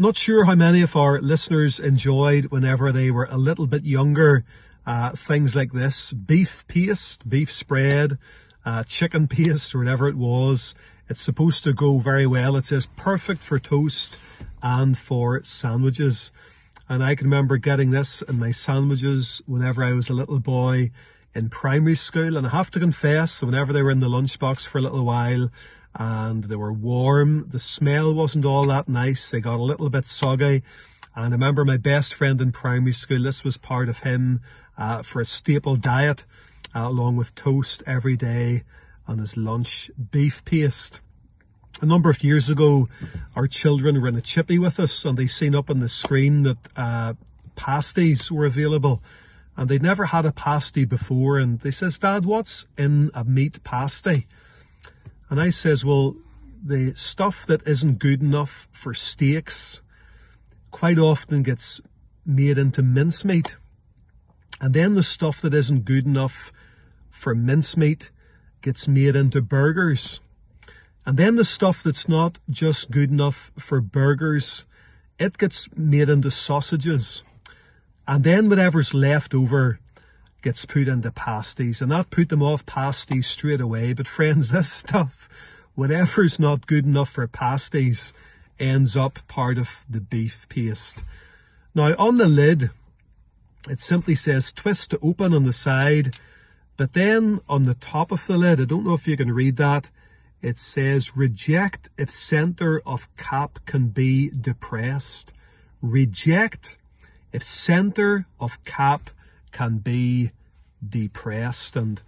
Not sure how many of our listeners enjoyed whenever they were a little bit younger, uh, things like this, beef paste, beef spread, uh, chicken paste, or whatever it was. It's supposed to go very well. It says perfect for toast and for sandwiches. And I can remember getting this in my sandwiches whenever I was a little boy in primary school. And I have to confess, whenever they were in the lunchbox for a little while, and they were warm. The smell wasn't all that nice. They got a little bit soggy. And I remember my best friend in primary school, this was part of him uh, for a staple diet, uh, along with toast every day on his lunch, beef paste. A number of years ago, our children were in a chippy with us and they seen up on the screen that uh, pasties were available and they'd never had a pasty before and they says, Dad, what's in a meat pasty? And I says, well, the stuff that isn't good enough for steaks quite often gets made into mincemeat. And then the stuff that isn't good enough for mincemeat gets made into burgers. And then the stuff that's not just good enough for burgers, it gets made into sausages. And then whatever's left over gets put into pasties and not put them off pasties straight away. But friends, this stuff, whatever's not good enough for pasties, ends up part of the beef paste. Now on the lid, it simply says twist to open on the side, but then on the top of the lid, I don't know if you can read that, it says reject if center of cap can be depressed. Reject if center of cap can be depressed and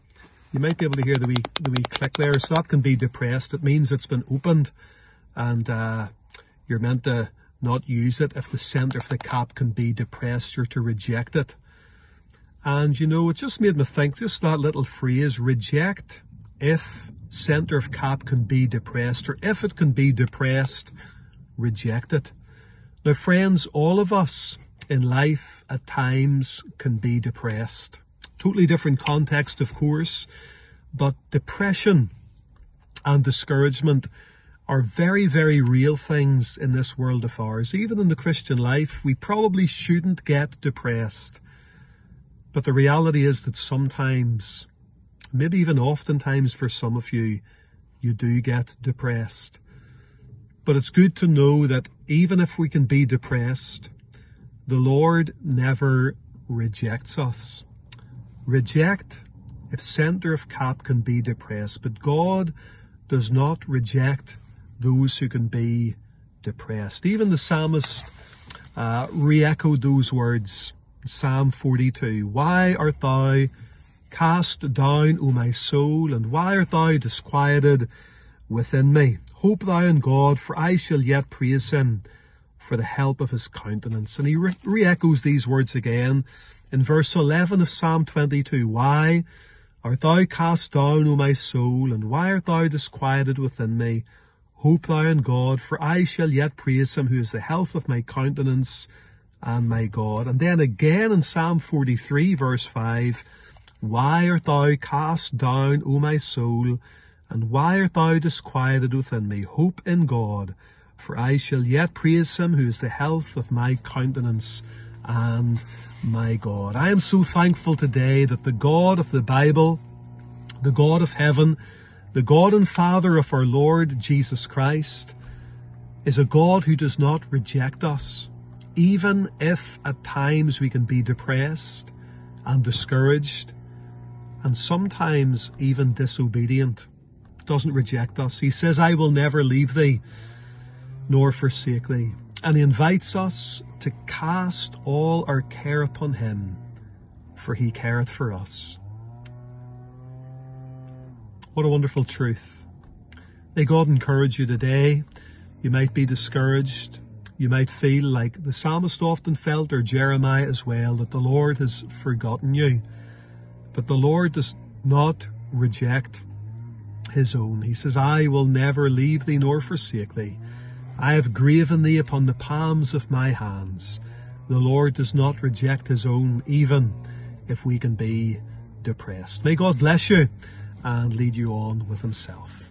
you might be able to hear the wee, the wee click there. So that can be depressed. It means it's been opened and uh, you're meant to not use it if the center of the cap can be depressed. You're to reject it. And you know, it just made me think, just that little phrase, reject if center of cap can be depressed or if it can be depressed, reject it. Now friends, all of us in life at times can be depressed. Totally different context, of course, but depression and discouragement are very, very real things in this world of ours. Even in the Christian life, we probably shouldn't get depressed. But the reality is that sometimes, maybe even oftentimes for some of you, you do get depressed. But it's good to know that even if we can be depressed, the Lord never rejects us. Reject if center of cap can be depressed, but God does not reject those who can be depressed. Even the psalmist uh, re-echoed those words. Psalm 42. Why art thou cast down, O my soul, and why art thou disquieted within me? Hope thou in God, for I shall yet praise him for the help of his countenance. And he re- echoes these words again in verse 11 of Psalm 22. Why art thou cast down, O my soul, and why art thou disquieted within me? Hope thou in God, for I shall yet praise him who is the health of my countenance and my God. And then again in Psalm 43 verse 5, Why art thou cast down, O my soul, and why art thou disquieted within me? Hope in God, for I shall yet praise him who is the health of my countenance and my God. I am so thankful today that the God of the Bible, the God of heaven, the God and Father of our Lord Jesus Christ, is a God who does not reject us, even if at times we can be depressed and discouraged and sometimes even disobedient. Doesn't reject us. He says, I will never leave thee nor forsake thee. And he invites us to cast all our care upon him, for he careth for us. What a wonderful truth. May God encourage you today. You might be discouraged. You might feel like the psalmist often felt, or Jeremiah as well, that the Lord has forgotten you. But the Lord does not reject his own. He says, I will never leave thee nor forsake thee. I have graven thee upon the palms of my hands. The Lord does not reject his own, even if we can be depressed. May God bless you and lead you on with himself.